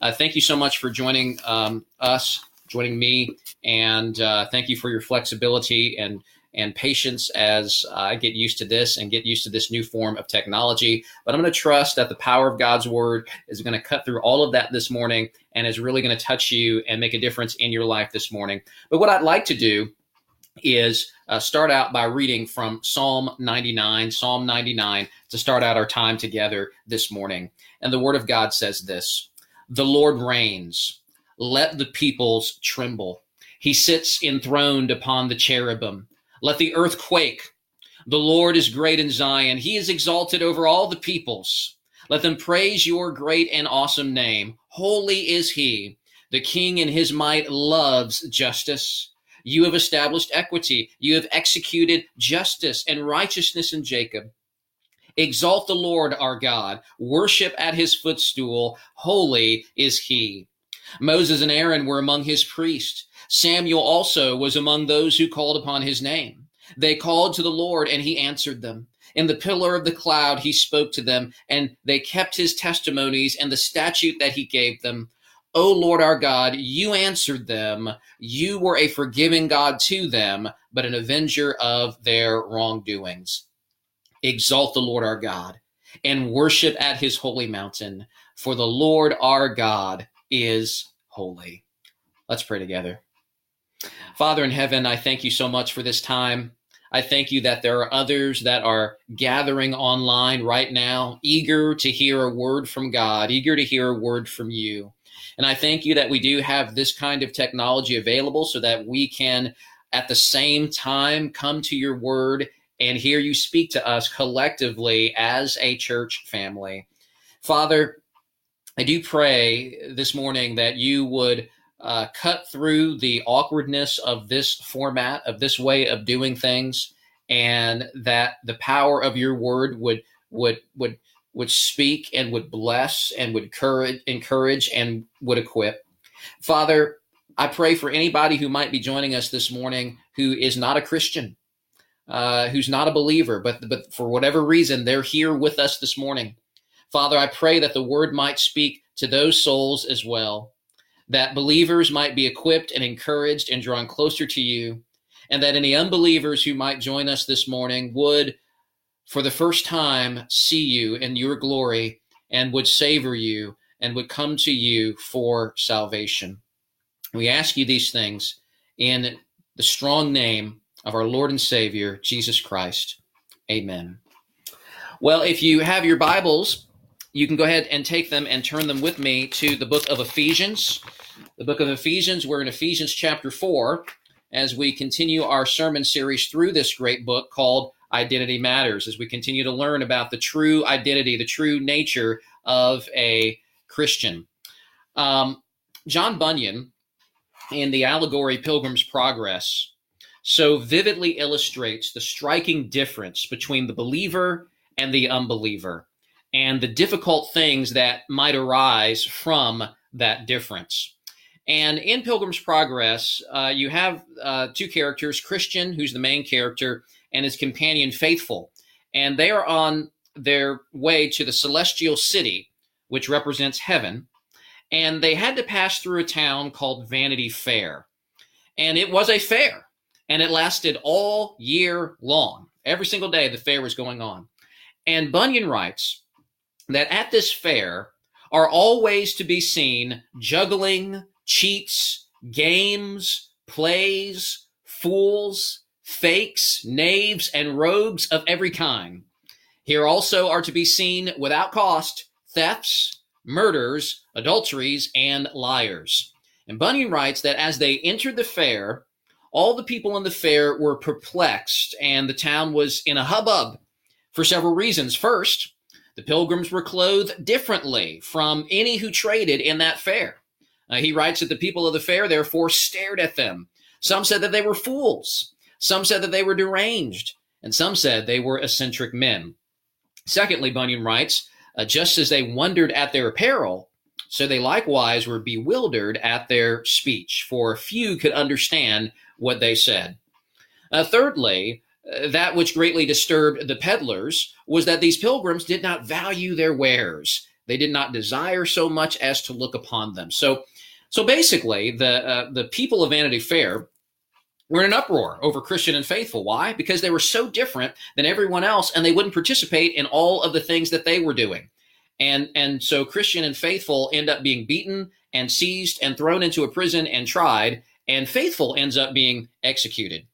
Uh, thank you so much for joining um, us, joining me, and uh, thank you for your flexibility and and patience as I get used to this and get used to this new form of technology. But I'm going to trust that the power of God's word is going to cut through all of that this morning and is really going to touch you and make a difference in your life this morning. But what I'd like to do is uh, start out by reading from Psalm 99, Psalm 99, to start out our time together this morning. And the Word of God says this The Lord reigns, let the peoples tremble. He sits enthroned upon the cherubim. Let the earth quake. The Lord is great in Zion. He is exalted over all the peoples. Let them praise your great and awesome name. Holy is he. The king in his might loves justice. You have established equity. You have executed justice and righteousness in Jacob. Exalt the Lord our God. Worship at his footstool. Holy is he. Moses and Aaron were among his priests. Samuel also was among those who called upon his name. They called to the Lord, and he answered them. In the pillar of the cloud, he spoke to them, and they kept his testimonies and the statute that he gave them. O Lord our God, you answered them. You were a forgiving God to them, but an avenger of their wrongdoings. Exalt the Lord our God and worship at his holy mountain, for the Lord our God is holy. Let's pray together. Father in heaven, I thank you so much for this time. I thank you that there are others that are gathering online right now, eager to hear a word from God, eager to hear a word from you. And I thank you that we do have this kind of technology available so that we can, at the same time, come to your word and hear you speak to us collectively as a church family. Father, I do pray this morning that you would uh, cut through the awkwardness of this format, of this way of doing things, and that the power of your word would would would would speak and would bless and would courage, encourage and would equip. Father, I pray for anybody who might be joining us this morning who is not a Christian, uh, who's not a believer, but but for whatever reason they're here with us this morning. Father, I pray that the word might speak to those souls as well that believers might be equipped and encouraged and drawn closer to you, and that any unbelievers who might join us this morning would, for the first time, see you in your glory and would savor you and would come to you for salvation. We ask you these things in the strong name of our Lord and Savior, Jesus Christ. Amen. Well, if you have your Bibles, you can go ahead and take them and turn them with me to the book of Ephesians. The book of Ephesians, we're in Ephesians chapter 4 as we continue our sermon series through this great book called Identity Matters, as we continue to learn about the true identity, the true nature of a Christian. Um, John Bunyan, in the allegory Pilgrim's Progress, so vividly illustrates the striking difference between the believer and the unbeliever and the difficult things that might arise from that difference. And in Pilgrim's Progress, uh, you have uh, two characters Christian, who's the main character, and his companion, Faithful. And they are on their way to the celestial city, which represents heaven. And they had to pass through a town called Vanity Fair. And it was a fair, and it lasted all year long. Every single day, the fair was going on. And Bunyan writes that at this fair are always to be seen juggling, cheats, games, plays, fools, fakes, knaves, and rogues of every kind. Here also are to be seen without cost thefts, murders, adulteries, and liars. And Bunyan writes that as they entered the fair, all the people in the fair were perplexed, and the town was in a hubbub for several reasons. First, the pilgrims were clothed differently from any who traded in that fair. Uh, he writes that the people of the fair therefore stared at them. Some said that they were fools. Some said that they were deranged. And some said they were eccentric men. Secondly, Bunyan writes, uh, just as they wondered at their apparel, so they likewise were bewildered at their speech, for few could understand what they said. Uh, thirdly, that which greatly disturbed the peddlers was that these pilgrims did not value their wares. They did not desire so much as to look upon them. So, so basically, the uh, the people of Vanity Fair were in an uproar over Christian and faithful. Why? Because they were so different than everyone else, and they wouldn't participate in all of the things that they were doing. And and so Christian and faithful end up being beaten and seized and thrown into a prison and tried, and faithful ends up being executed.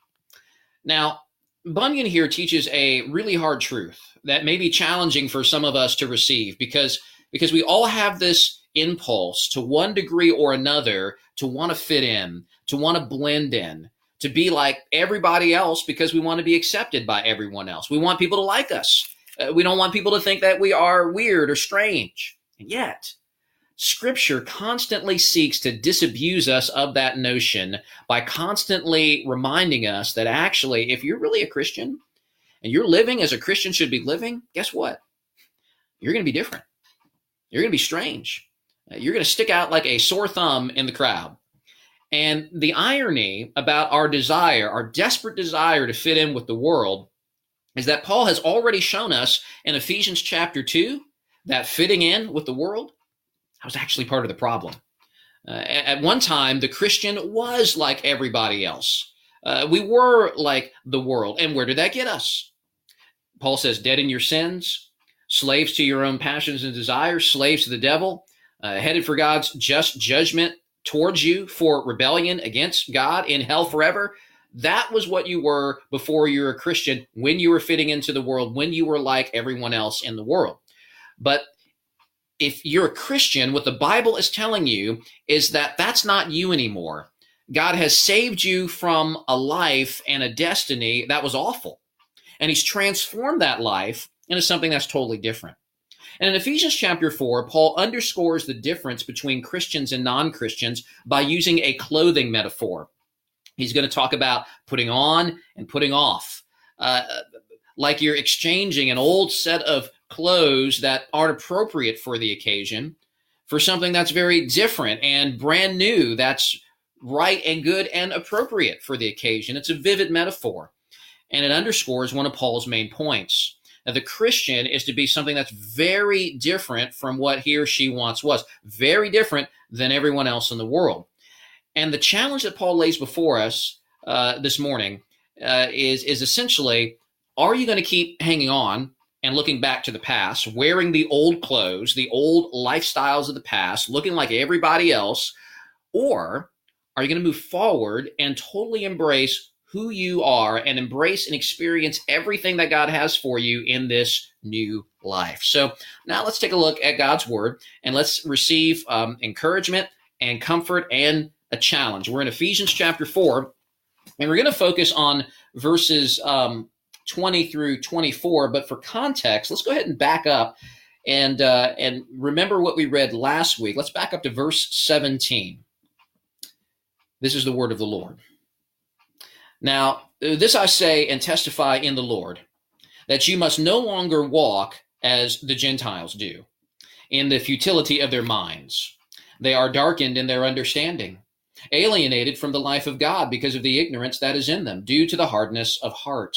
Now, Bunyan here teaches a really hard truth that may be challenging for some of us to receive because because we all have this impulse to one degree or another to want to fit in, to want to blend in, to be like everybody else because we want to be accepted by everyone else. We want people to like us. Uh, we don't want people to think that we are weird or strange. And yet, Scripture constantly seeks to disabuse us of that notion by constantly reminding us that actually, if you're really a Christian and you're living as a Christian should be living, guess what? You're going to be different. You're going to be strange. You're going to stick out like a sore thumb in the crowd. And the irony about our desire, our desperate desire to fit in with the world, is that Paul has already shown us in Ephesians chapter 2 that fitting in with the world that was actually part of the problem. Uh, at one time, the Christian was like everybody else. Uh, we were like the world. And where did that get us? Paul says, dead in your sins, slaves to your own passions and desires, slaves to the devil, uh, headed for God's just judgment towards you for rebellion against God in hell forever. That was what you were before you were a Christian, when you were fitting into the world, when you were like everyone else in the world. But if you're a Christian, what the Bible is telling you is that that's not you anymore. God has saved you from a life and a destiny that was awful. And he's transformed that life into something that's totally different. And in Ephesians chapter 4, Paul underscores the difference between Christians and non Christians by using a clothing metaphor. He's going to talk about putting on and putting off. Uh, like you're exchanging an old set of clothes that aren't appropriate for the occasion for something that's very different and brand new that's right and good and appropriate for the occasion. It's a vivid metaphor and it underscores one of Paul's main points. Now, the Christian is to be something that's very different from what he or she once was, very different than everyone else in the world. And the challenge that Paul lays before us uh, this morning uh, is is essentially: Are you going to keep hanging on and looking back to the past, wearing the old clothes, the old lifestyles of the past, looking like everybody else, or are you going to move forward and totally embrace who you are and embrace and experience everything that God has for you in this new life? So now let's take a look at God's word and let's receive um, encouragement and comfort and a challenge. We're in Ephesians chapter 4, and we're going to focus on verses um, 20 through 24. But for context, let's go ahead and back up and uh, and remember what we read last week. Let's back up to verse 17. This is the word of the Lord. Now, this I say and testify in the Lord, that you must no longer walk as the Gentiles do, in the futility of their minds. They are darkened in their understanding, alienated from the life of God because of the ignorance that is in them, due to the hardness of heart.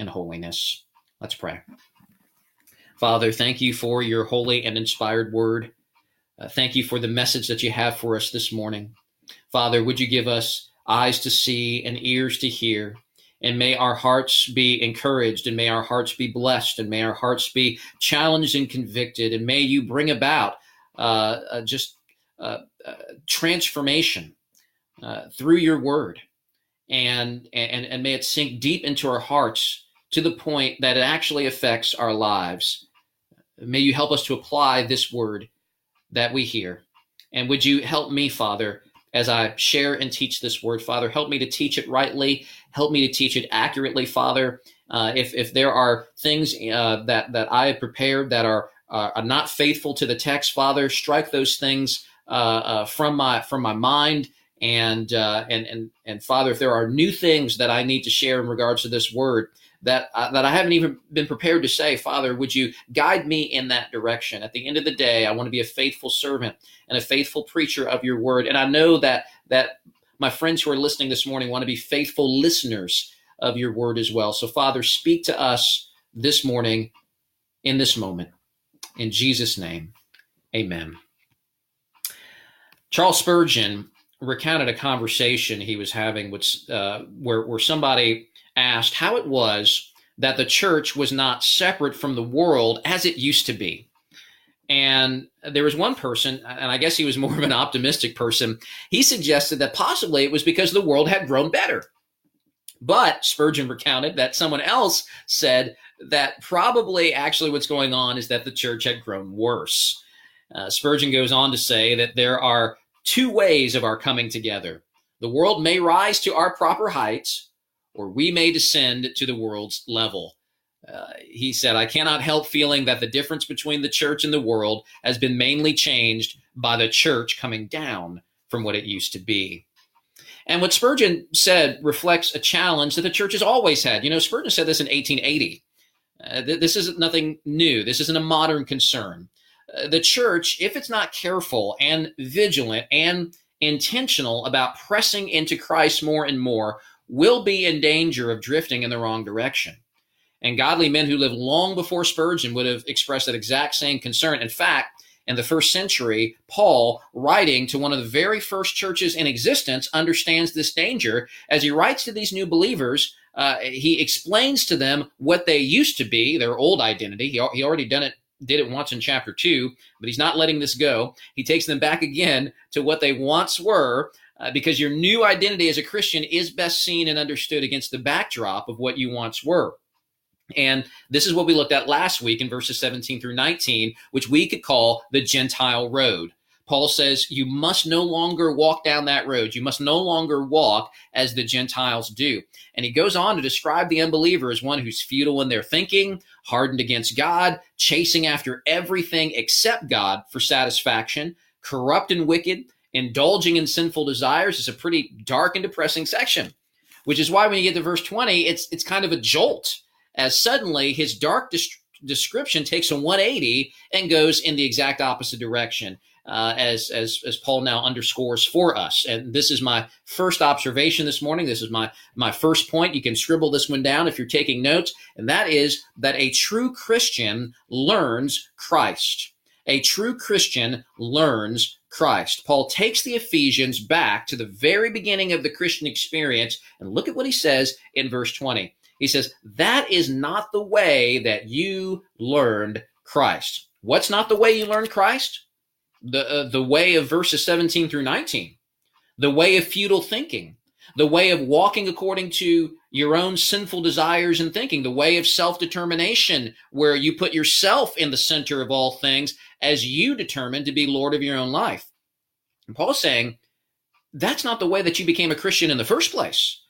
and holiness. Let's pray. Father, thank you for your holy and inspired word. Uh, thank you for the message that you have for us this morning. Father, would you give us eyes to see and ears to hear? And may our hearts be encouraged, and may our hearts be blessed, and may our hearts be challenged and convicted, and may you bring about uh, uh, just uh, uh transformation uh, through your word, and, and and may it sink deep into our hearts to the point that it actually affects our lives. May you help us to apply this word that we hear. And would you help me, Father, as I share and teach this word, Father? Help me to teach it rightly. Help me to teach it accurately, Father. Uh, if, if there are things uh, that, that I have prepared that are are not faithful to the text, Father, strike those things uh, uh, from my from my mind. And uh, and and and Father, if there are new things that I need to share in regards to this word that uh, that I haven't even been prepared to say, Father, would you guide me in that direction? At the end of the day, I want to be a faithful servant and a faithful preacher of your word. And I know that that my friends who are listening this morning want to be faithful listeners of your word as well. So, Father, speak to us this morning in this moment. In Jesus' name, amen. Charles Spurgeon recounted a conversation he was having with, uh, where, where somebody asked how it was that the church was not separate from the world as it used to be. And there was one person, and I guess he was more of an optimistic person, he suggested that possibly it was because the world had grown better. But Spurgeon recounted that someone else said that probably actually what's going on is that the church had grown worse. Uh, Spurgeon goes on to say that there are two ways of our coming together. The world may rise to our proper heights, or we may descend to the world's level. Uh, he said, I cannot help feeling that the difference between the church and the world has been mainly changed by the church coming down from what it used to be. And what Spurgeon said reflects a challenge that the church has always had. You know, Spurgeon said this in 1880. Uh, th- this isn't nothing new. This isn't a modern concern. Uh, the church, if it's not careful and vigilant and intentional about pressing into Christ more and more, will be in danger of drifting in the wrong direction. And godly men who lived long before Spurgeon would have expressed that exact same concern. In fact, in the first century, Paul, writing to one of the very first churches in existence, understands this danger. As he writes to these new believers, uh, he explains to them what they used to be, their old identity. He, he already done it, did it once in chapter two, but he's not letting this go. He takes them back again to what they once were, uh, because your new identity as a Christian is best seen and understood against the backdrop of what you once were. And this is what we looked at last week in verses 17 through 19, which we could call the Gentile road. Paul says you must no longer walk down that road. You must no longer walk as the Gentiles do. And he goes on to describe the unbeliever as one who's futile in their thinking, hardened against God, chasing after everything except God for satisfaction, corrupt and wicked, indulging in sinful desires. is a pretty dark and depressing section, which is why when you get to verse 20, it's, it's kind of a jolt as suddenly his dark description takes a 180 and goes in the exact opposite direction. Uh, as as as Paul now underscores for us. And this is my first observation this morning. This is my my first point. You can scribble this one down if you're taking notes, and that is that a true Christian learns Christ. A true Christian learns Christ. Paul takes the Ephesians back to the very beginning of the Christian experience, and look at what he says in verse 20. He says, that is not the way that you learned Christ. What's not the way you learned Christ? The, uh, the way of verses 17 through 19, the way of futile thinking, the way of walking according to your own sinful desires and thinking, the way of self determination, where you put yourself in the center of all things as you determine to be Lord of your own life. And Paul's saying, that's not the way that you became a Christian in the first place.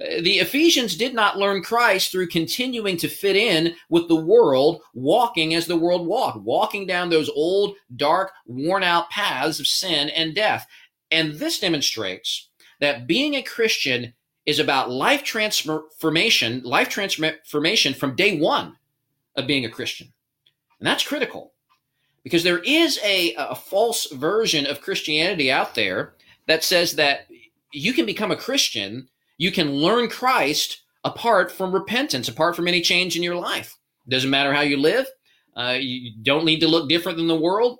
Uh, the Ephesians did not learn Christ through continuing to fit in with the world, walking as the world walked, walking down those old, dark, worn out paths of sin and death. And this demonstrates that being a Christian is about life transformation, life transformation from day one of being a Christian. And that's critical because there is a, a false version of Christianity out there that says that you can become a Christian you can learn Christ apart from repentance, apart from any change in your life. Doesn't matter how you live. Uh, you don't need to look different than the world.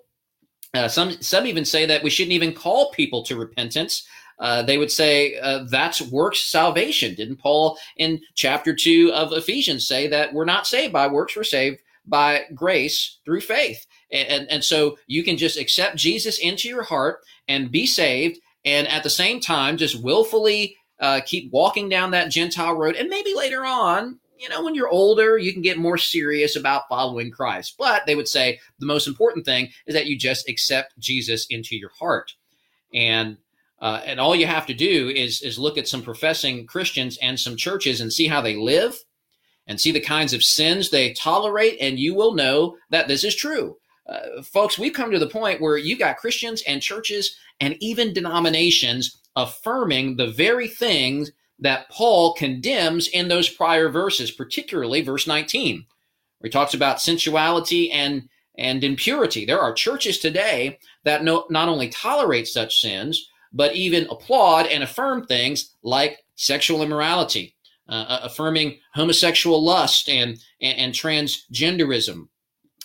Uh, some some even say that we shouldn't even call people to repentance. Uh, they would say uh, that's works salvation. Didn't Paul in chapter two of Ephesians say that we're not saved by works, we're saved by grace through faith? And, and, and so you can just accept Jesus into your heart and be saved, and at the same time just willfully uh, keep walking down that Gentile road. And maybe later on, you know, when you're older, you can get more serious about following Christ. But they would say the most important thing is that you just accept Jesus into your heart. And uh, and all you have to do is is look at some professing Christians and some churches and see how they live and see the kinds of sins they tolerate, and you will know that this is true. Uh, folks, we've come to the point where you've got Christians and churches and even denominations affirming the very things that Paul condemns in those prior verses, particularly verse 19, where he talks about sensuality and, and impurity. There are churches today that no, not only tolerate such sins, but even applaud and affirm things like sexual immorality, uh, uh affirming homosexual lust and, and, and transgenderism.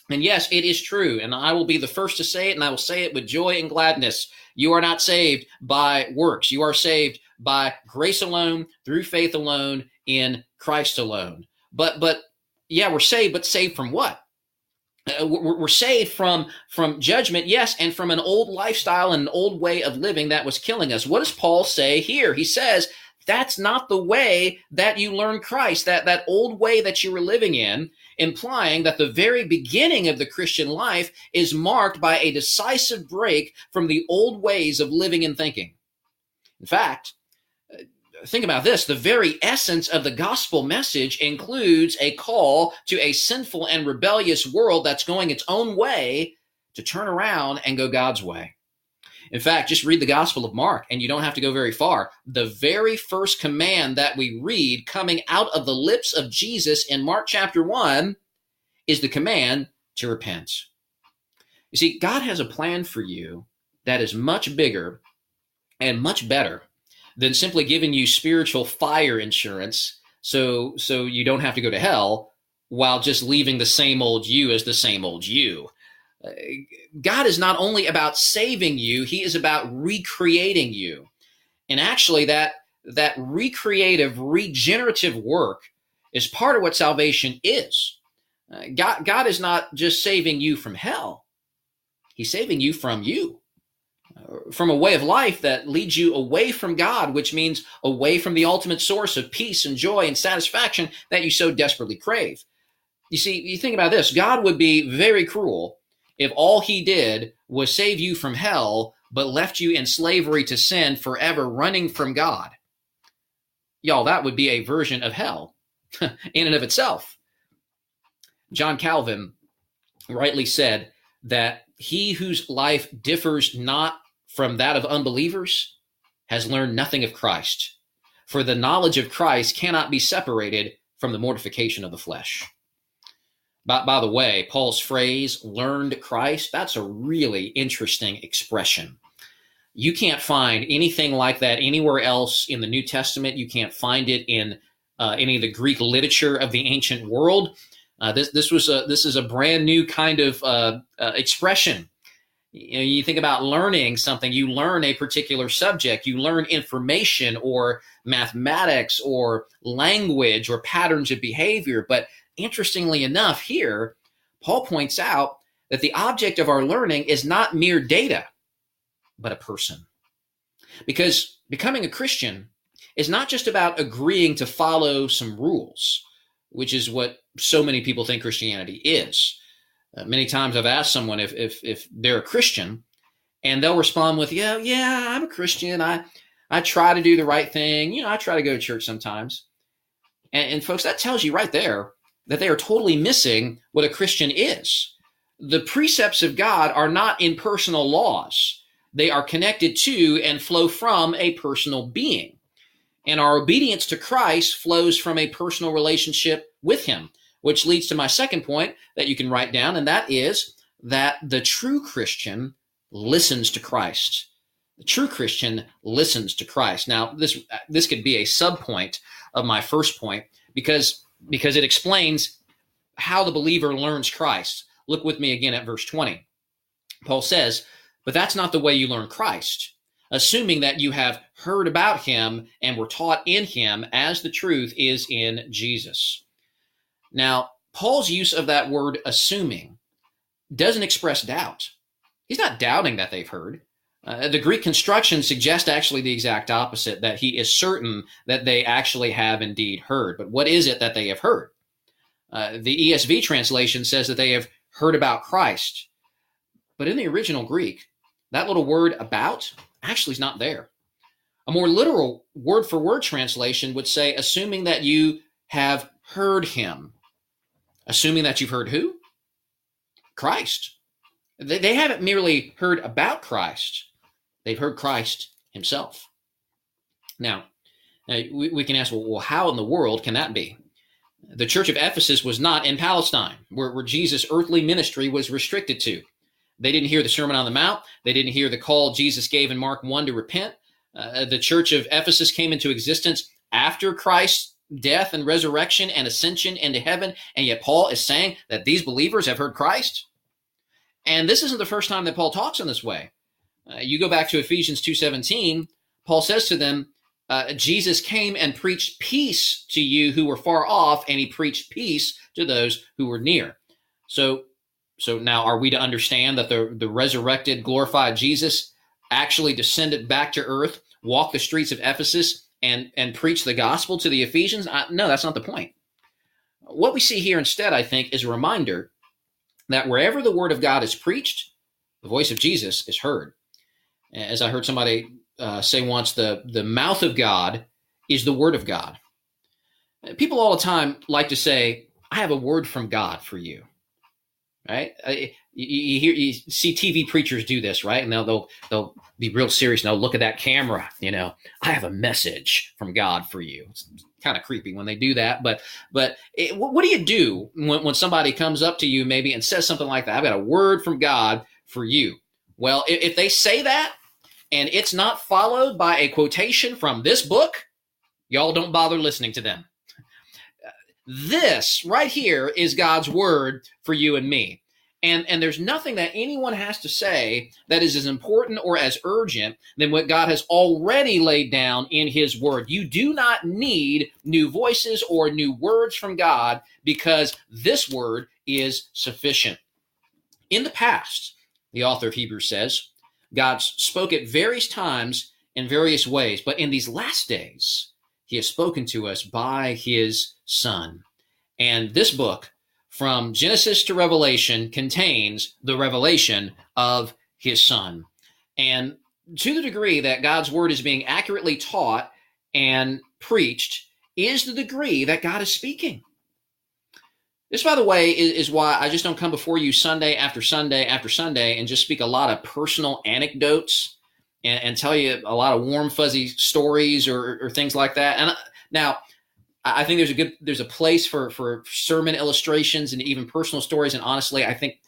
And yes, it is true. And I will be the first to say it, and I will say it with joy and gladness. You are not saved by works. You are saved by grace alone, through faith alone, in Christ alone. But, but, yeah, we're saved, but saved from what? Uh, we're, we're saved from from judgment, yes, and from an old lifestyle and an old way of living that was killing us. What does Paul say here? He says that's not the way that you learn Christ. That that old way that you were living in, implying that the very beginning of the Christian life is marked by a decisive break from the old ways of living and thinking. In fact, think about this the very essence of the gospel message includes a call to a sinful and rebellious world that's going its own way to turn around and go God's way. In fact, just read the Gospel of Mark and you don't have to go very far. The very first command that we read coming out of the lips of Jesus in Mark chapter 1 is the command to repent. You see, God has a plan for you that is much bigger and much better than simply giving you spiritual fire insurance so so you don't have to go to hell while just leaving the same old you as the same old you. Uh, God is not only about saving you, he is about recreating you. And actually that that recreative regenerative work is part of what salvation is. Uh, God God is not just saving you from hell. He's saving you from you from a way of life that leads you away from God, which means away from the ultimate source of peace and joy and satisfaction that you so desperately crave. You see, you think about this God would be very cruel if all he did was save you from hell, but left you in slavery to sin forever, running from God. Y'all, that would be a version of hell in and of itself. John Calvin rightly said that he whose life differs not from that of unbelievers has learned nothing of Christ. For the knowledge of Christ cannot be separated from the mortification of the flesh. By, by the way, Paul's phrase, learned Christ, that's a really interesting expression. You can't find anything like that anywhere else in the New Testament. You can't find it in uh, any of the Greek literature of the ancient world. Uh, this, this was a, this is a brand new kind of uh, uh expression you know you think about learning something you learn a particular subject you learn information or mathematics or language or patterns of behavior. But interestingly enough here paul points out that the object of our learning is not mere data but a person. Because becoming a christian is not just about agreeing to follow some rules which is what so many people think christianity is uh, many times I've asked someone if, if, if they're a Christian and they'll respond with, yeah, yeah, I'm a Christian. I, I try to do the right thing. You know, I try to go to church sometimes. And, and folks, that tells you right there that they are totally missing what a Christian is. The precepts of God are not impersonal laws. They are connected to and flow from a personal being. And our obedience to Christ flows from a personal relationship with him which leads to my second point that you can write down, and that is that the true Christian listens to Christ. The true Christian listens to Christ. Now, this this could be a subpoint of my first point because because it explains how the believer learns Christ. Look with me again at verse 20. Paul says, "But that's not the way you learn Christ." Assuming that you have heard about him and were taught in him as the truth is in Jesus. Now, Paul's use of that word assuming doesn't express doubt. He's not doubting that they've heard. Uh, the Greek construction suggests actually the exact opposite, that he is certain that they actually have indeed heard. But what is it that they have heard? Uh, the ESV translation says that they have heard about Christ. But in the original Greek, that little word about actually is not there. A more literal word for word translation would say, assuming that you have heard him. Assuming that you've heard who? Christ. They, they haven't merely heard about Christ, they've heard Christ himself. Now, we, we can ask, well, how in the world can that be? The church of Ephesus was not in Palestine, where, where Jesus' earthly ministry was restricted to. They didn't hear the Sermon on the Mount. They didn't hear the call Jesus gave in Mark 1 to repent. Uh, the church of Ephesus came into existence after Christ's death and resurrection and ascension into heaven. And yet Paul is saying that these believers have heard Christ. And this isn't the first time that Paul talks in this way. Uh, you go back to Ephesians 2.17, Paul says to them, uh, Jesus came and preached peace to you who were far off, and he preached peace to those who were near. So, so now are we to understand that the, the resurrected, glorified Jesus actually descended back to earth, walked the streets of Ephesus, and, and preached the gospel to the Ephesians? I, no, that's not the point. What we see here instead, I think, is a reminder that wherever the word of God is preached, the voice of Jesus is heard. As I heard somebody uh, say once, the, the mouth of God is the word of God. People all the time like to say, I have a word from God for you. Right? Uh, you, you hear, you see TV preachers do this, right? And they'll, they'll, they'll be real serious and they'll look at that camera, you know, I have a message from God for you. It's kind of creepy when they do that, but, but it, what, what do you do when, when somebody comes up to you maybe and says something like that? I've got a word from God for you. Well, if, if they say that, and it's not followed by a quotation from this book, y'all don't bother listening to them. This right here is God's word for you and me. And, and there's nothing that anyone has to say that is as important or as urgent than what God has already laid down in his word. You do not need new voices or new words from God because this word is sufficient. In the past, the author of Hebrews says, God spoke at various times in various ways, but in these last days, he has spoken to us by his son. And this book, from Genesis to Revelation, contains the revelation of his son. And to the degree that God's word is being accurately taught and preached, is the degree that God is speaking. This, by the way, is, is, why I just don't come before you Sunday after Sunday after Sunday and just speak a lot of personal anecdotes and, and tell you a lot of warm, fuzzy stories or, or things like that. And now, I think there's a good there's a place for for sermon illustrations and even personal stories. And honestly, I think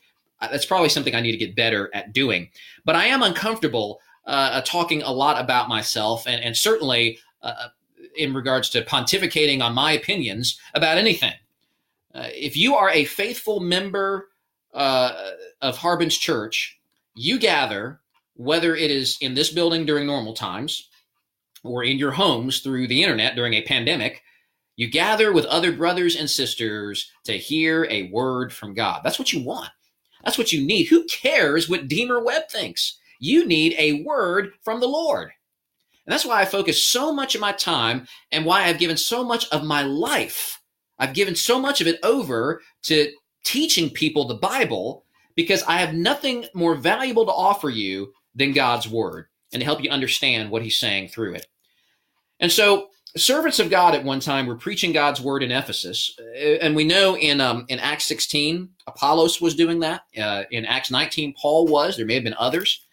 uh, that's probably something I need to get better at doing. But I am uncomfortable uh, talking a lot about myself, and and certainly uh, in regards to pontificating on my opinions about anything. Uh, if you are a faithful member uh, of Harbin's Church, you gather, whether it is in this building during normal times or in your homes through the internet during a pandemic, you gather with other brothers and sisters to hear a word from God. That's what you want. That's what you need. Who cares what Deemer Webb thinks? You need a word from the Lord. And that's why I focus so much of my time and why I've given so much of my life I've given so much of it over to teaching people the Bible because I have nothing more valuable to offer you than God's word and to help you understand what he's saying through it. And so, servants of God at one time were preaching God's word in Ephesus, uh, and we know in um, in Acts 16, Apollos was doing that. Uh, in Acts 19, Paul was. There may have been others.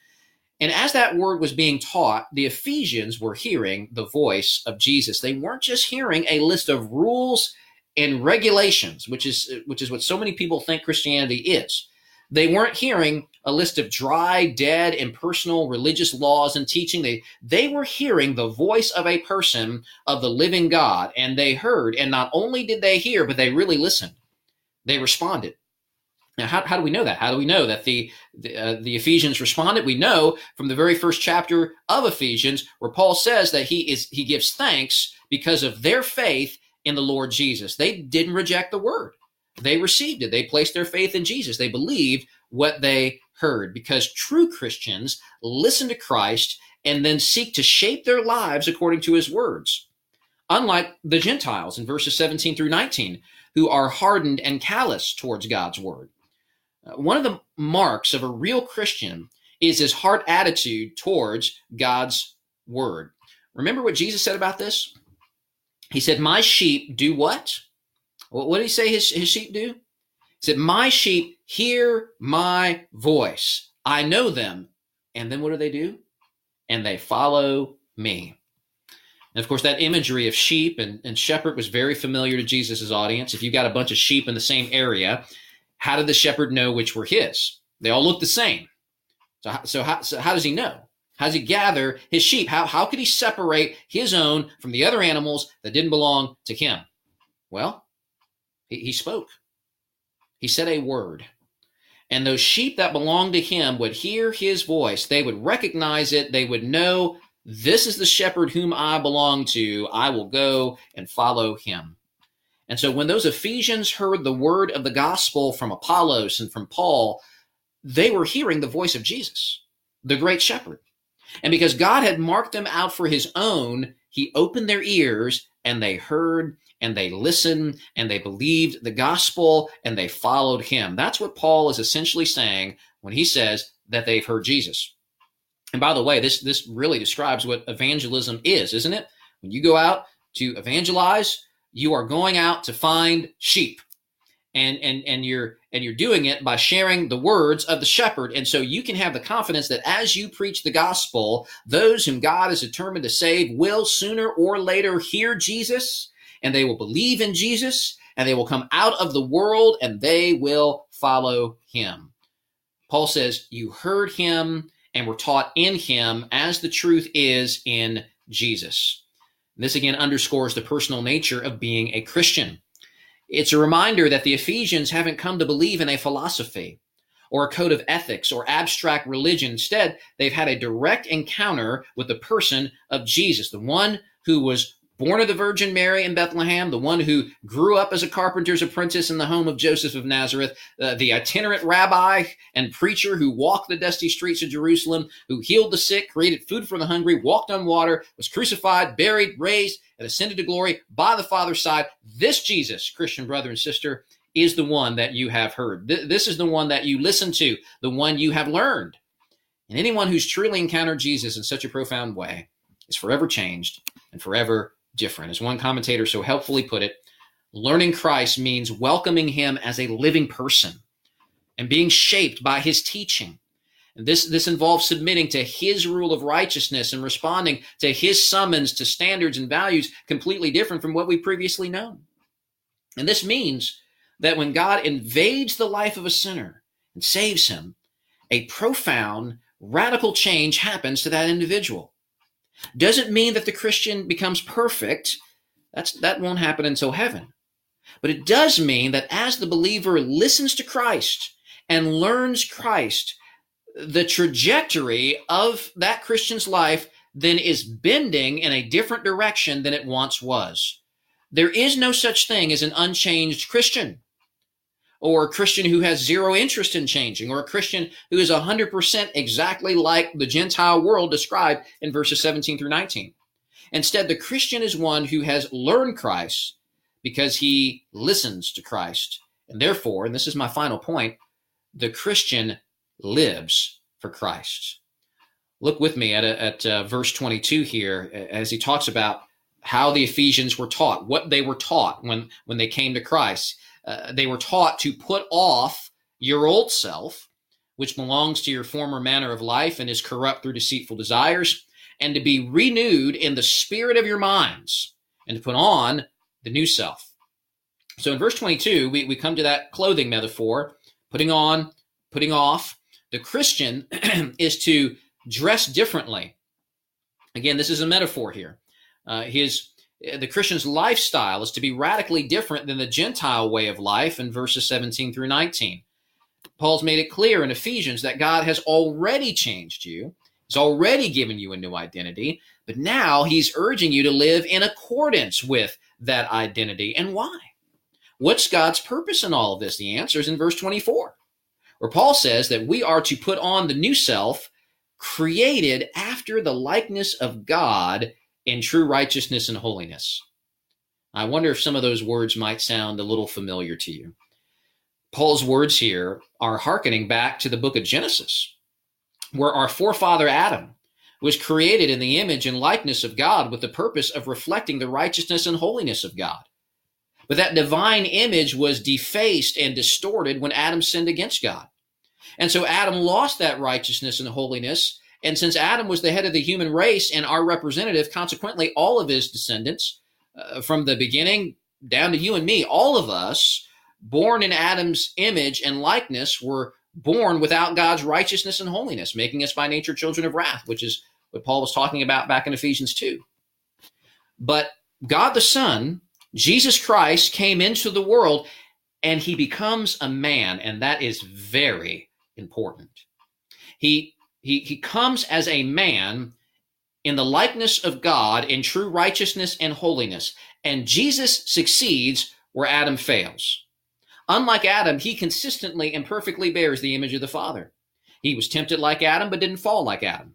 And as that word was being taught, the Ephesians were hearing the voice of Jesus. They weren't just hearing a list of rules and regulations, which is which is what so many people think Christianity is. They weren't hearing a list of dry, dead, impersonal religious laws and teaching. They they were hearing the voice of a person of the living God, and they heard. And not only did they hear, but they really listened. They responded. Now, how, how do we know that? How do we know that the the, uh, the Ephesians responded? We know from the very first chapter of Ephesians, where Paul says that he is he gives thanks because of their faith in the Lord Jesus. They didn't reject the word. They received it. They placed their faith in Jesus. They believed what they heard because true Christians listen to Christ and then seek to shape their lives according to his words. Unlike the Gentiles in verses 17 through 19, who are hardened and callous towards God's word. Uh, one of the marks of a real Christian is his heart attitude towards God's word. Remember what Jesus said about this? He said, My sheep do what? What did he say his, his sheep do? Said, My sheep hear my voice. I know them. And then what do they do? And they follow me. And of course, that imagery of sheep and, and shepherd was very familiar to Jesus' audience. If you've got a bunch of sheep in the same area, how did the shepherd know which were his? They all look the same. So, so, how, so how does he know? How does he gather his sheep? How, how could he separate his own from the other animals that didn't belong to him? Well, he, he spoke. He said a word. And those sheep that belonged to him would hear his voice. They would recognize it. They would know this is the shepherd whom I belong to. I will go and follow him. And so when those Ephesians heard the word of the gospel from Apollos and from Paul, they were hearing the voice of Jesus, the great shepherd. And because God had marked them out for his own, he opened their ears and they heard and they listened and they believed the gospel and they followed him. That's what Paul is essentially saying when he says that they've heard Jesus. And by the way, this this really describes what evangelism is, isn't it? When you go out to evangelize, you are going out to find sheep. And and and you're and you're doing it by sharing the words of the shepherd. And so you can have the confidence that as you preach the gospel, those whom God is determined to save will sooner or later hear Jesus and they will believe in Jesus and they will come out of the world and they will follow him. Paul says, You heard him and were taught in him as the truth is in Jesus. This again underscores the personal nature of being a Christian. It's a reminder that the Ephesians haven't come to believe in a philosophy or a code of ethics or abstract religion. Instead, they've had a direct encounter with the person of Jesus, the one who was born of the Virgin Mary in Bethlehem, the one who grew up as a carpenter's apprentice in the home of Joseph of Nazareth, uh, the itinerant rabbi and preacher who walked the dusty streets of Jerusalem, who healed the sick, created food for the hungry, walked on water, was crucified, buried, raised, and ascended to glory by the Father's side. This Jesus, Christian brother and sister, is the one that you have heard. Th- this is the one that you listen to, the one you have learned. And anyone who's truly encountered Jesus in such a profound way is forever changed and forever different. As one commentator so helpfully put it, learning Christ means welcoming him as a living person and being shaped by his teaching. And this, this involves submitting to his rule of righteousness and responding to his summons to standards and values completely different from what we've previously known. And this means that when God invades the life of a sinner and saves him, a profound, radical change happens to that individual. Doesn't mean that the Christian becomes perfect. That's, that won't happen until heaven. But it does mean that as the believer listens to Christ and learns Christ, the trajectory of that Christian's life then is bending in a different direction than it once was. There is no such thing as an unchanged Christian or a Christian who has zero interest in changing, or a Christian who is 100% exactly like the Gentile world described in verses 17 through 19. Instead, the Christian is one who has learned Christ because he listens to Christ. And therefore, and this is my final point, the Christian lives for Christ. Look with me at, at uh, verse 22 here as he talks about how the Ephesians were taught, what they were taught when, when they came to Christ. Uh, they were taught to put off your old self, which belongs to your former manner of life and is corrupt through deceitful desires, and to be renewed in the spirit of your minds, and to put on the new self. So in verse 22, we, we come to that clothing metaphor, putting on, putting off. The Christian is to dress differently. Again, this is a metaphor here. Uh, his Uh, the Christian's lifestyle is to be radically different than the Gentile way of life in verses 17 through 19. Paul's made it clear in Ephesians that God has already changed you. He's already given you a new identity, but now he's urging you to live in accordance with that identity. And why? What's God's purpose in all of this? The answer is in verse 24, where Paul says that we are to put on the new self created after the likeness of God in true righteousness and holiness. I wonder if some of those words might sound a little familiar to you. Paul's words here are hearkening back to the book of Genesis, where our forefather Adam was created in the image and likeness of God with the purpose of reflecting the righteousness and holiness of God. But that divine image was defaced and distorted when Adam sinned against God. And so Adam lost that righteousness and holiness. And since Adam was the head of the human race and our representative, consequently, all of his descendants, uh, from the beginning down to you and me, all of us, born in Adam's image and likeness, were born without God's righteousness and holiness, making us by nature children of wrath, which is what Paul was talking about back in Ephesians 2. But God the Son, Jesus Christ, came into the world and he becomes a man, and that is very important. He, he, he comes as a man in the likeness of God in true righteousness and holiness, and Jesus succeeds where Adam fails. Unlike Adam, he consistently and perfectly bears the image of the Father. He was tempted like Adam, but didn't fall like Adam.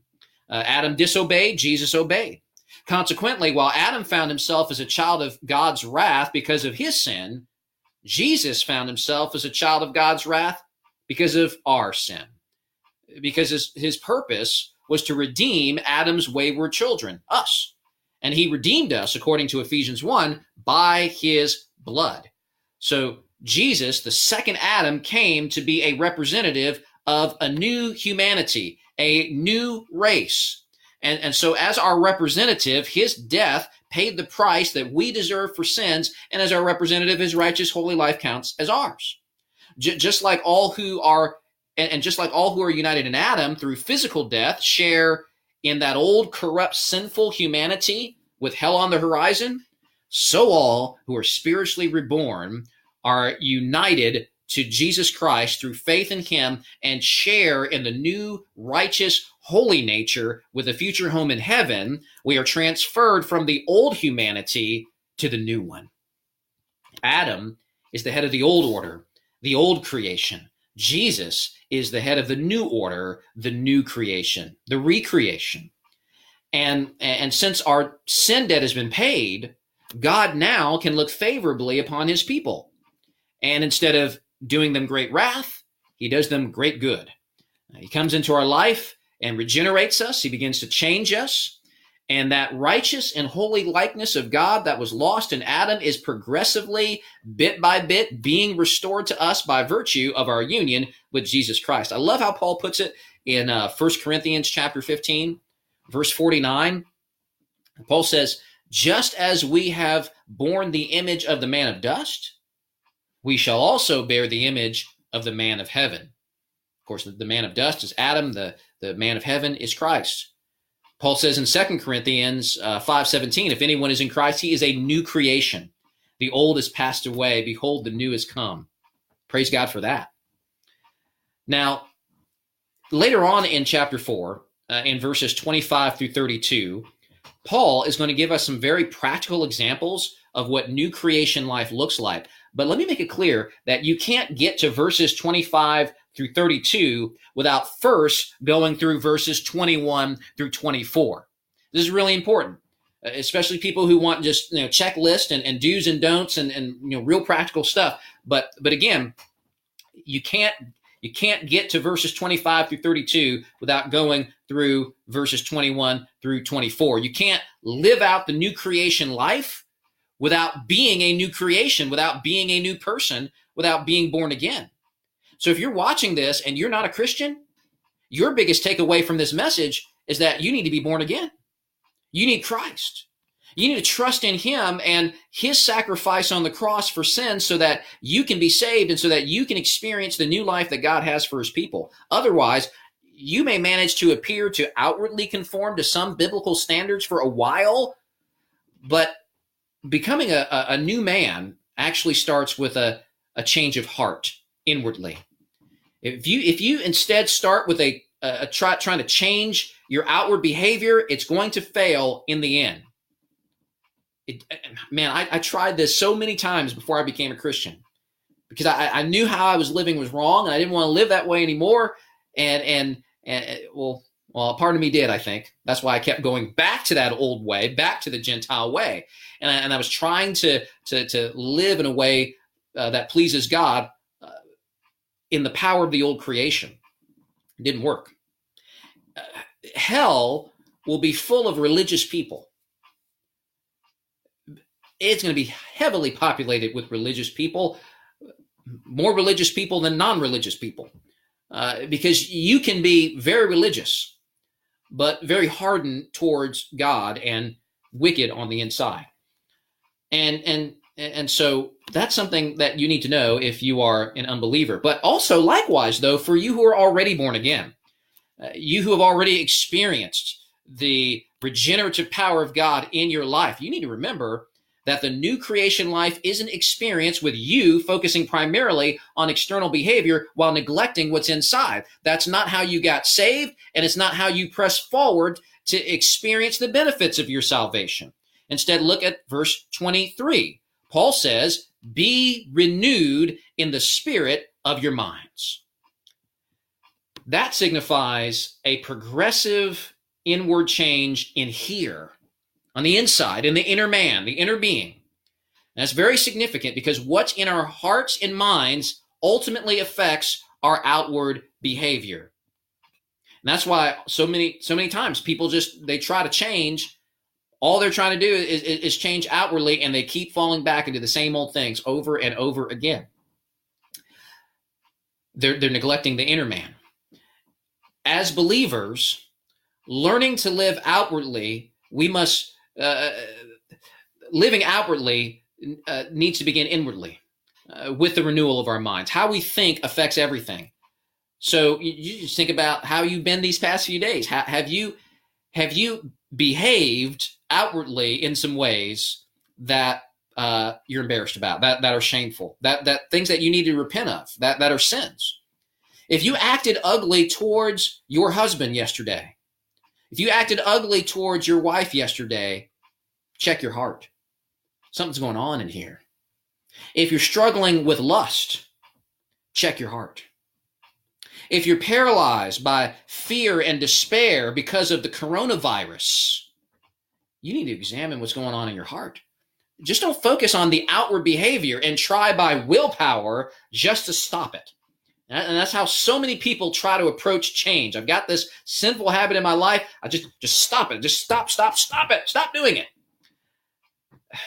Uh, Adam disobeyed, Jesus obeyed. Consequently, while Adam found himself as a child of God's wrath because of his sin, Jesus found himself as a child of God's wrath because of our sin. Because his, his purpose was to redeem Adam's wayward children, us. And he redeemed us, according to Ephesians 1, by his blood. So Jesus, the second Adam, came to be a representative of a new humanity, a new race. And, and so, as our representative, his death paid the price that we deserve for sins. And as our representative, his righteous, holy life counts as ours. J- just like all who are, and, and just like all who are united in Adam through physical death share in that old, corrupt, sinful humanity with hell on the horizon, so all who are spiritually reborn are united to Jesus Christ through faith in him and share in the new righteous holy nature with a future home in heaven, we are transferred from the old humanity to the new one. Adam is the head of the old order, the old creation. Jesus is the head of the new order, the new creation, the recreation. And, and since our sin debt has been paid, God now can look favorably upon his people. And instead of doing them great wrath, he does them great good. He comes into our life and regenerates us. He begins to change us. And that righteous and holy likeness of God that was lost in Adam is progressively, bit by bit, being restored to us by virtue of our union with Jesus Christ. I love how Paul puts it in uh, 1 Corinthians chapter 15, verse 49. Paul says, just as we have borne the image of the man of dust, we shall also bear the image of the man of heaven. Of course, the man of dust is Adam, the, the man of heaven is Christ. Paul says in 2 Corinthians uh, 5.17, if anyone is in Christ, he is a new creation. The old has passed away. Behold, the new has come. Praise God for that. Now, later on in chapter 4, uh, in verses 25 through 32, Paul is going to give us some very practical examples of what new creation life looks like. But let me make it clear that you can't get to verses 25 through 32 without first going through verses 21 through 24. This is really important, uh, especially people who want just you know checklist and, and do's and don'ts and, and you know real practical stuff. But but again, you can't you can't get to verses 25 through 32 without going through verses 21 through 24. You can't live out the new creation life without being a new creation, without being a new person, without being born again. So if you're watching this and you're not a Christian, your biggest takeaway from this message is that you need to be born again. You need Christ. You need to trust in him and his sacrifice on the cross for sin so that you can be saved and so that you can experience the new life that God has for his people. Otherwise, you may manage to appear to outwardly conform to some biblical standards for a while, but becoming a, a, new man actually starts with a, a change of heart inwardly. If you if you instead start with a, a try, trying to change your outward behavior, it's going to fail in the end. It, eh, eh, man, I, I, tried this so many times before I became a Christian because I, I knew how I was living was wrong, and I didn't want to live that way anymore. And and and eh, well, well, part of me did, I think. That's why I kept going back to that old way, back to the Gentile way. And I, and I was trying to, to, to live in a way uh, that pleases God in the power of the old creation. It didn't work. Uh, hell will be full of religious people. it's going to be heavily populated with religious people, more religious people than non religious people. Uh, because you can be very religious, but very hardened towards God and wicked on the inside. And, and, and so that's something that you need to know if you are an unbeliever. But also, likewise, though, for you who are already born again, uh, you who have already experienced the regenerative power of God in your life, you need to remember that the new creation life is an experience with you focusing primarily on external behavior while neglecting what's inside. That's not how you got saved, and it's not how you press forward to experience the benefits of your salvation. Instead, look at verse 23. Paul says, Be renewed in the spirit of your minds. That signifies a progressive inward change in here on the inside, in the inner man, the inner being. And that's very significant because what's in our hearts and minds ultimately affects our outward behavior. And that's why so many so many times people just they try to change. All they're trying to do is, is, is change outwardly, and they keep falling back into the same old things over and over again. They're, they're neglecting the inner man. As believers, learning to live outwardly, we must uh, living outwardly uh, needs to begin inwardly uh, with the renewal of our minds. How we think affects everything. So you, just think about how you've been these past few days. Have you have you behaved outwardly in some ways that uh, you're embarrassed about, that that are shameful, that that things that you need to repent of, that that are sins? If you acted ugly towards your husband yesterday, if you acted ugly towards your wife yesterday, check your heart. Something's going on in here. If you're struggling with lust, check your heart. If you're paralyzed by fear and despair because of the coronavirus, you need to examine what's going on in your heart. Just don't focus on the outward behavior and try by willpower just to stop it. And that's how so many people try to approach change. I've got this sinful habit in my life. I just just stop it. Just stop, stop, stop it. Stop doing it.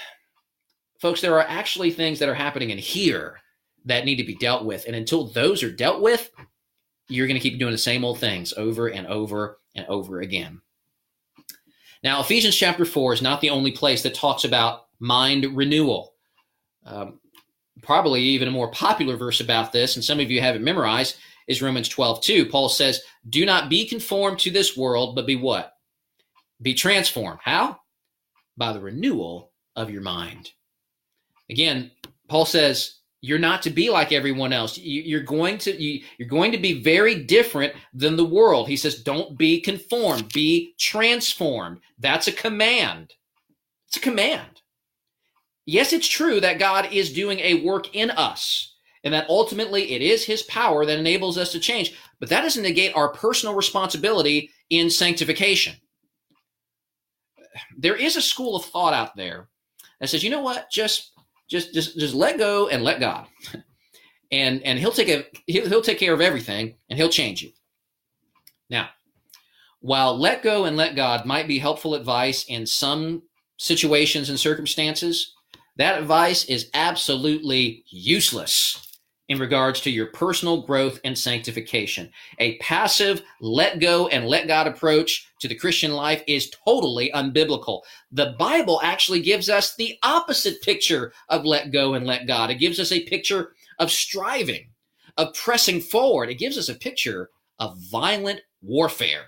Folks, there are actually things that are happening in here that need to be dealt with. And until those are dealt with, you're going to keep doing the same old things over and over and over again. Now, Ephesians chapter 4 is not the only place that talks about mind renewal. Um, probably even a more popular verse about this, and some of you have it memorized, is Romans 12, 2. Paul says, Do not be conformed to this world, but be what? Be transformed. How? By the renewal of your mind. Again, Paul says, you're not to be like everyone else. You, are going to you, you're going to be very different than the world. He says, "Don't be conformed. Be transformed." That's a command. It's a command yes, it's true that God is doing a work in us and that ultimately it is his power that enables us to change, but that doesn't negate our personal responsibility in sanctification. There is a school of thought out there that says, you know what, just just just just let go and let God. and and he'll take a he'll, he'll take care of everything and he'll change you. Now, while let go and let God might be helpful advice in some situations and circumstances, that advice is absolutely useless in regards to your personal growth and sanctification. A passive let go and let God approach to the Christian life is totally unbiblical. The Bible actually gives us the opposite picture of let go and let God. It gives us a picture of striving, of pressing forward. It gives us a picture of violent warfare.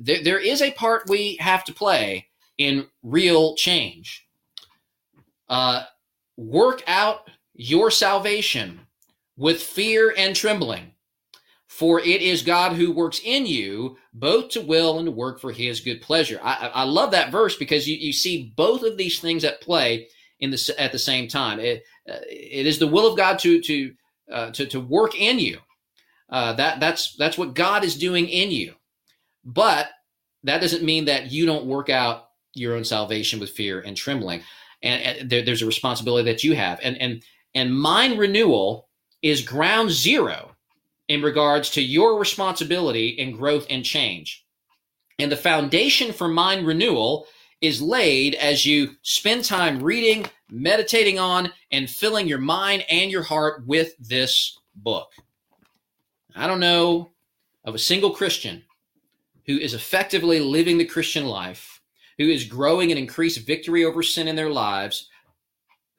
There, there is a part we have to play in real change. Uh, work out your salvation with fear and trembling. For it is God who works in you both to will and to work for his good pleasure. I, I love that verse because you, you see both of these things at play in the, at the same time. It, uh, it is the will of God to, to, uh, to, to work in you. Uh, that, that's, that's what God is doing in you. But that doesn't mean that you don't work out your own salvation with fear and trembling and, and there, there's a responsibility that you have and and and mind renewal is ground zero in regards to your responsibility in growth and change and the foundation for mind renewal is laid as you spend time reading, meditating on, and filling your mind and your heart with this book. I don't know of a single Christian who is effectively living the Christian life, who is growing and increased victory over sin in their lives,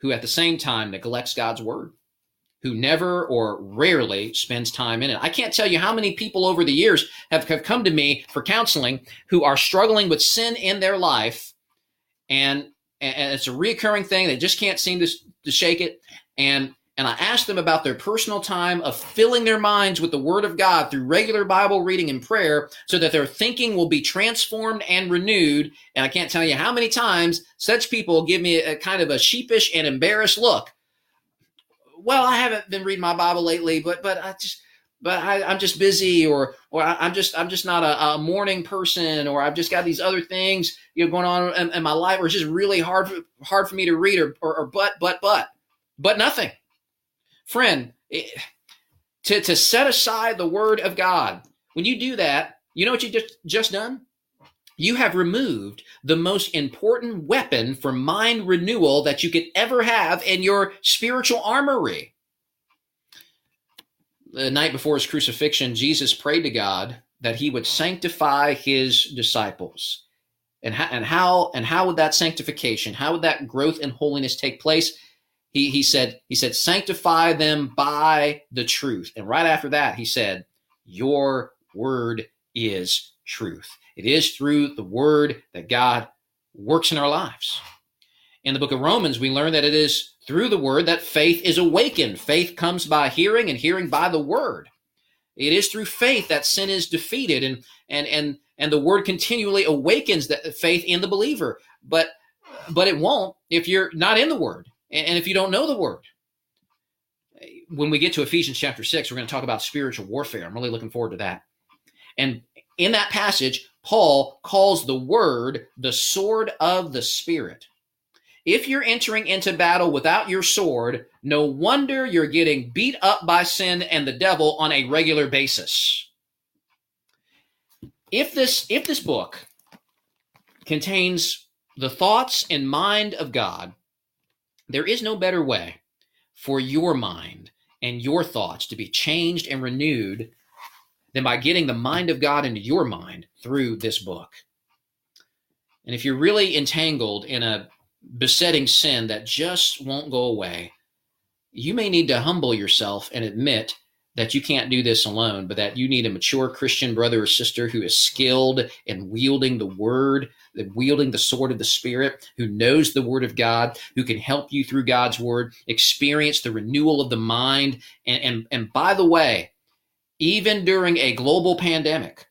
who at the same time neglects God's word who never or rarely spends time in it. I can't tell you how many people over the years have, have come to me for counseling who are struggling with sin in their life, and and it's a reoccurring thing. They just can't seem to, to shake it. And and I ask them about their personal time of filling their minds with the Word of God through regular Bible reading and prayer so that their thinking will be transformed and renewed. And I can't tell you how many times such people give me a, kind of a sheepish and embarrassed look well, I haven't been reading my Bible lately, but but I just but I, am just busy, or or I, am just I'm just not a, a, morning person, or I've just got these other things you know going on in, in my life, or it's just really hard for, hard for me to read, or, or, or but but but but nothing, friend. It, to to set aside the Word of God, when you do that, you know what you just just done you have removed the most important weapon for mind renewal that you could ever have in your spiritual armory. The night before his crucifixion, Jesus prayed to God that he would sanctify his disciples. And how, and how and how would that sanctification, how would that growth in holiness take place? He, he said, he said, sanctify them by the truth. And right after that, he said, Your word is truth. It is through the word that God works in our lives. In the book of Romans, we learn that it is through the word that faith is awakened. Faith comes by hearing and hearing by the word. It is through faith that sin is defeated and and and and the word continually awakens that faith in the believer. But but it won't if you're not in the word and if you don't know the word. When we get to Ephesians chapter 6, we're going to talk about spiritual warfare. I'm really looking forward to that. And in that passage, Paul calls the word the sword of the Spirit. If you're entering into battle without your sword, no wonder you're getting beat up by sin and the devil on a regular basis. If this if this book contains the thoughts and mind of God, there is no better way for your mind and your thoughts to be changed and renewed than by getting the mind of God into your mind through this book. And if you're really entangled in a besetting sin that just won't go away, you may need to humble yourself and admit that you can't do this alone, but that you need a mature Christian brother or sister who is skilled in wielding the word, wielding the sword of the Spirit, who knows the word of God, who can help you through God's word, experience the renewal of the mind. And, and, and by the way, even during a global pandemic,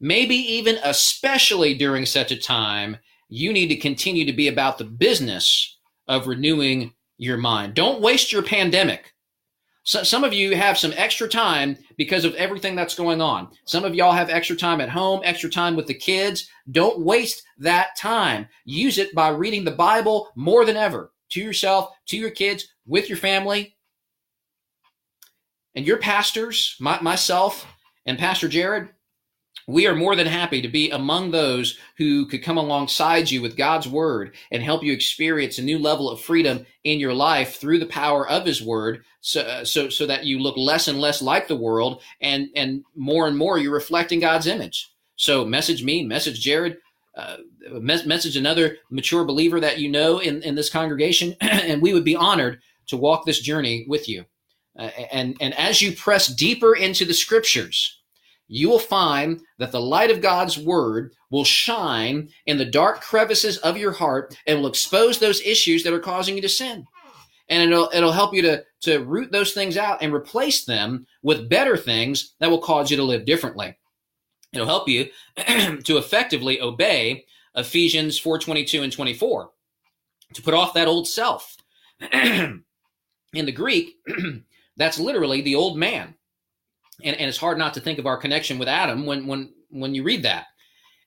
maybe even especially during such a time, you need to continue to be about the business of renewing your mind. Don't waste your pandemic. So, some of you have some extra time because of everything that's going on. Some of y'all have extra time at home, extra time with the kids. Don't waste that time. Use it by reading the Bible more than ever to yourself, to your kids, with your family. And your pastors, my, myself and Pastor Jared, we are more than happy to be among those who could come alongside you with God's word and help you experience a new level of freedom in your life through the power of his word so, uh, so, so that you look less and less like the world and, and more and more you're reflecting God's image. So message me, message Jared, uh, message another mature believer that you know in, in this congregation, and we would be honored to walk this journey with you. Uh, and, and as you press deeper into the scriptures, you will find that the light of God's word will shine in the dark crevices of your heart and will expose those issues that are causing you to sin. And it'll, it'll help you to, to root those things out and replace them with better things that will cause you to live differently. It'll help you to effectively obey Ephesians 4:22 and 24 to put off that old self. in the Greek, That's literally the old man. And, and it's hard not to think of our connection with Adam when, when, when you read that.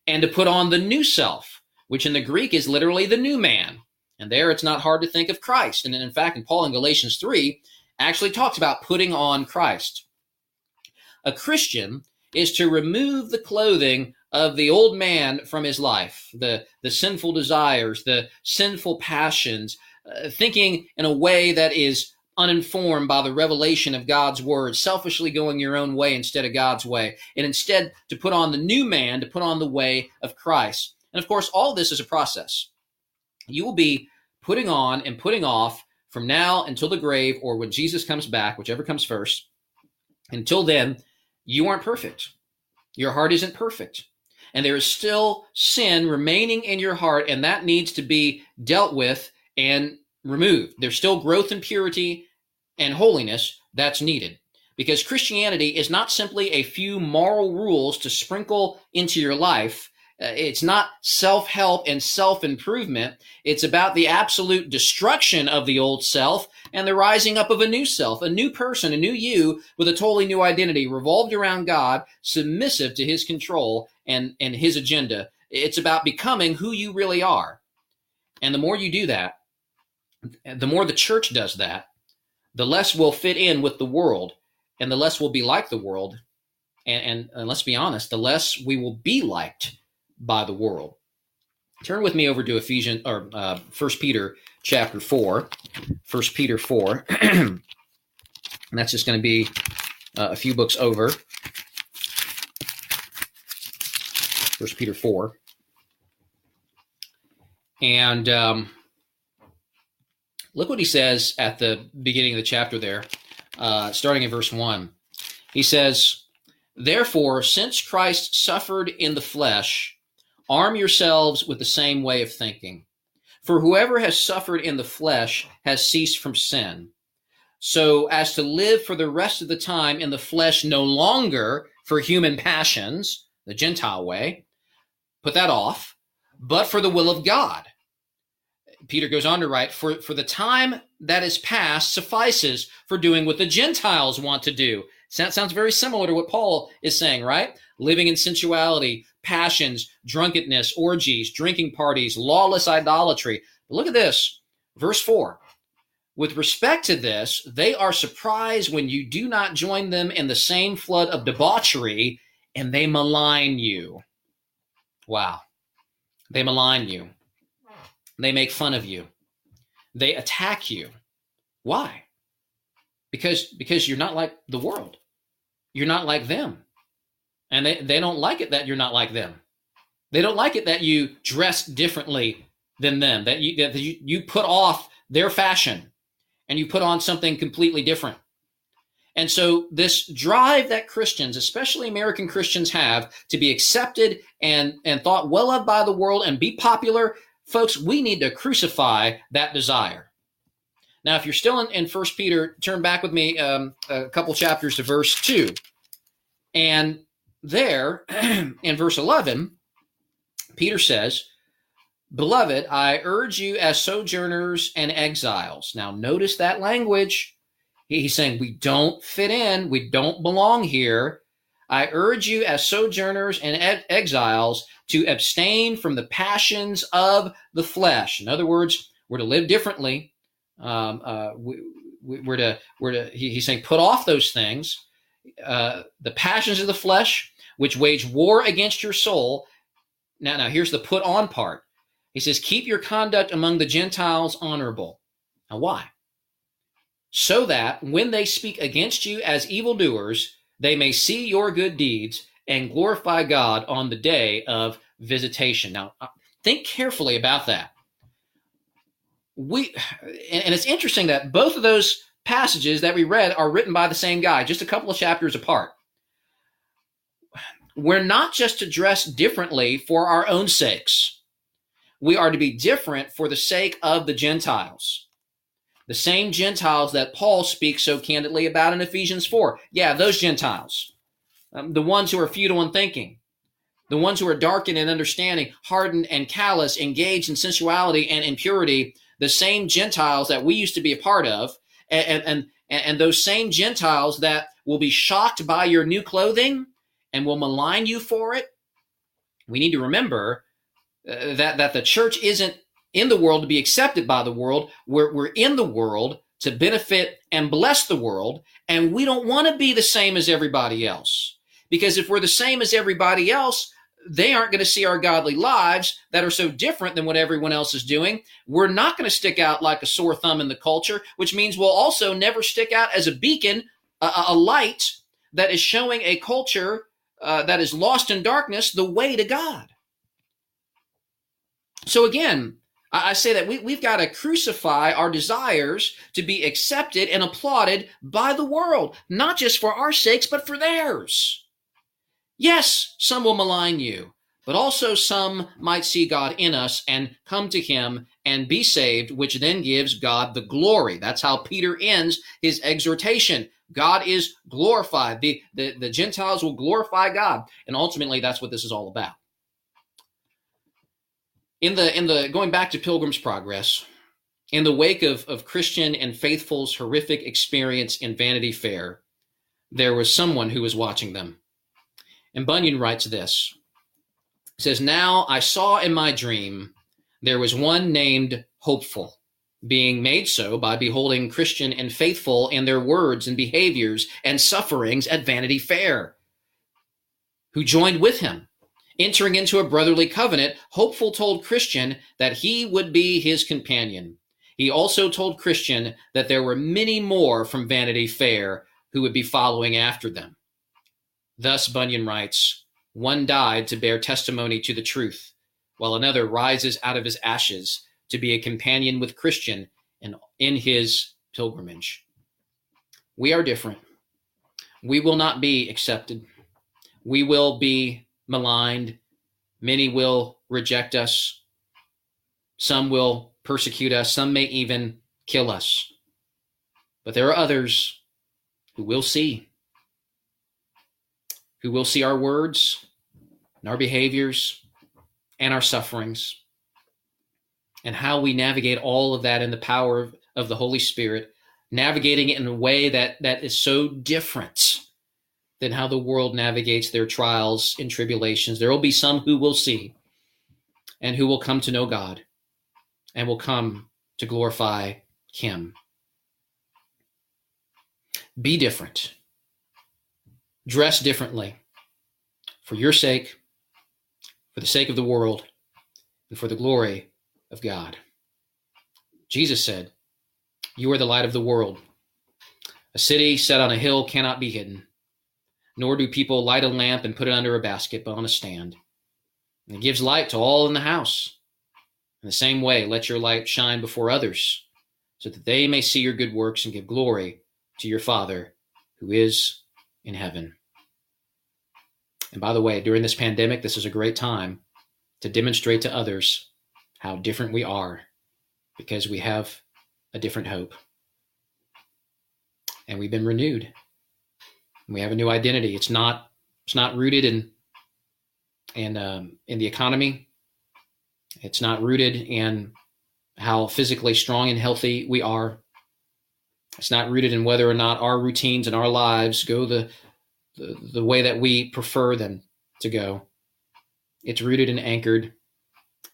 And to put on the new self, which in the Greek is literally the new man. And there it's not hard to think of Christ. And in fact, in Paul in Galatians 3 actually talks about putting on Christ. A Christian is to remove the clothing of the old man from his life, the, the sinful desires, the sinful passions, uh, thinking in a way that is uninformed by the revelation of God's word, selfishly going your own way instead of God's way, and instead to put on the new man, to put on the way of Christ. And of course, all this is a process. You will be putting on and putting off from now until the grave or when Jesus comes back, whichever comes first. Until then, you aren't perfect. Your heart isn't perfect. And there is still sin remaining in your heart, and that needs to be dealt with and removed. There's still growth in purity and holiness that's needed. Because Christianity is not simply a few moral rules to sprinkle into your life. Uh, it's not self help and self improvement. It's about the absolute destruction of the old self and the rising up of a new self, a new person, a new you with a totally new identity revolved around God, submissive to his control and, and his agenda. It's about becoming who you really are. And the more you do that, the more the church does that, the less we'll fit in with the world and the less we'll be like the world. And, and, and let's be honest, the less we will be liked by the world. Turn with me over to Ephesians or uh, First Peter chapter four. First Peter four, and that's just going to be uh, a few books over. First Peter four, and um, look what he says at the beginning of the chapter there, uh, starting in verse one. He says, "Therefore, since Christ suffered in the flesh." Arm yourselves with the same way of thinking. For whoever has suffered in the flesh has ceased from sin, so as to live for the rest of the time in the flesh no longer for human passions, the Gentile way, put that off, but for the will of God. Peter goes on to write, for, for the time that is past suffices for doing what the Gentiles want to do. That sounds very similar to what Paul is saying, right? Living in sensuality, passions, drunkenness, orgies, drinking parties, lawless idolatry. But look at this, verse 4. With respect to this, they are surprised when you do not join them in the same flood of debauchery and they malign you. Wow. They malign you. They make fun of you. They attack you. Why? Because because you're not like the world. You're not like them. And they, they don't like it that you're not like them. They don't like it that you dress differently than them, that you, that you, you put off their fashion and you put on something completely different. And so, this drive that Christians, especially American Christians, have to be accepted and, and thought well of by the world and be popular, folks, we need to crucify that desire. Now, if you're still in, in 1 Peter, turn back with me um, a couple chapters to verse 2. And there in verse 11, Peter says, Beloved, I urge you as sojourners and exiles. Now, notice that language. He's saying we don't fit in, we don't belong here. I urge you as sojourners and exiles to abstain from the passions of the flesh. In other words, we're to live differently. Um, uh, we, are to, we're to, he, he's saying, put off those things, uh, the passions of the flesh, which wage war against your soul. Now, now here's the put on part. He says, keep your conduct among the Gentiles honorable. Now, why? So that when they speak against you as evildoers, they may see your good deeds and glorify God on the day of visitation. Now, uh, think carefully about that. We, and it's interesting that both of those passages that we read are written by the same guy, just a couple of chapters apart we're not just to dress differently for our own sakes. We are to be different for the sake of the Gentiles. The same Gentiles that Paul speaks so candidly about in Ephesians 4. Yeah, those Gentiles. Um, the ones who are futile in thinking. The ones who are darkened in understanding, hardened and callous, engaged in sensuality and impurity. The same Gentiles that we used to be a part of. And, and, and, and those same Gentiles that will be shocked by your new clothing and will malign you for it, we need to remember uh, that, that the church isn't in the world to be accepted by the world. We're, we're in the world to benefit and bless the world, and we don't want to be the same as everybody else. Because if we're the same as everybody else, they aren't going to see our godly lives that are so different than what everyone else is doing. We're not going to stick out like a sore thumb in the culture, which means we'll also never stick out as a beacon, a, a light that is showing a culture uh, that is lost in darkness the way to God. So again, I say that we, we've got to crucify our desires to be accepted and applauded by the world, not just for our sakes, but for theirs. Yes, some will malign you, but also some might see God in us and come to him and be saved, which then gives God the glory. That's how Peter ends his exhortation. God is glorified. The, the, the Gentiles will glorify God. And ultimately, that's what this is all about in the in the going back to Pilgrim's Progress, in the wake of, of Christian and faithful's horrific experience in Vanity Fair, there was someone who was watching them. And Bunyan writes this. He says, Now I saw in my dream there was one named Hopeful, being made so by beholding Christian and faithful in their words and behaviors and sufferings at Vanity Fair, who joined with him Entering into a brotherly covenant, Hopeful told Christian that he would be his companion. He also told Christian that there were many more from Vanity Fair who would be following after them. Thus, Bunyan writes, one died to bear testimony to the truth, while another rises out of his ashes to be a companion with Christian and in his pilgrimage. We are different. We will not be accepted. We will be maligned. Many will reject us. Some will persecute us. Some may even kill us. But there are others who will see, who will see our words and our behaviors and our sufferings and how we navigate all of that in the power of the Holy Spirit, navigating it in a way that, that is so different than how the world navigates their trials and tribulations. There will be some who will see and who will come to know God and will come to glorify Him. Be different, dress differently for your sake, for the sake of the world, and for the glory of God. Jesus said, You are the light of the world. A city set on a hill cannot be hidden nor do people light a lamp and put it under a basket, but on a stand. And it gives light to all in the house. In the same way, let your light shine before others, so that they may see your good works and give glory to your Father who is in heaven. And by the way, during this pandemic, this is a great time to demonstrate to others how different we are because we have a different hope. And we've been renewed. We have a new identity. It's not it's not rooted in in um, in the economy. It's not rooted in how physically strong and healthy we are. It's not rooted in whether or not our routines and our lives go the, the, the way that we prefer them to go. It's rooted and anchored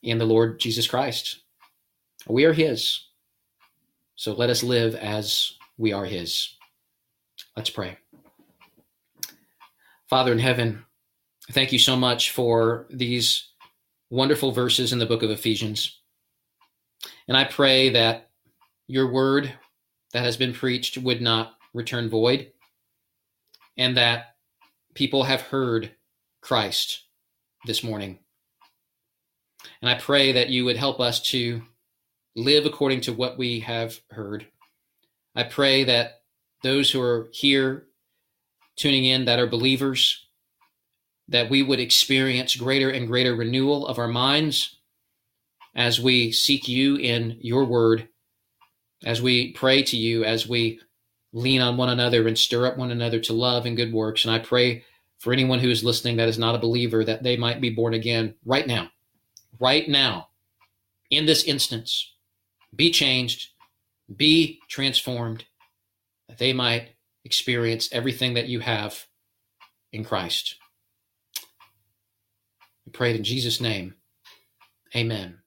in the Lord Jesus Christ. We are His. So let us live as we are His. Let's pray. Father in heaven, thank you so much for these wonderful verses in the book of Ephesians. And I pray that your word that has been preached would not return void, and that people have heard Christ this morning. And I pray that you would help us to live according to what we have heard. I pray that those who are here tuning in that are believers, that we would experience greater and greater renewal of our minds as we seek you in your word, as we pray to you, as we lean on one another and stir up one another to love and good works. And I pray for anyone who is listening that is not a believer that they might be born again right now, right now, in this instance. Be changed, be transformed, that they might experience everything that you have in Christ. We pray in Jesus' name. Amen.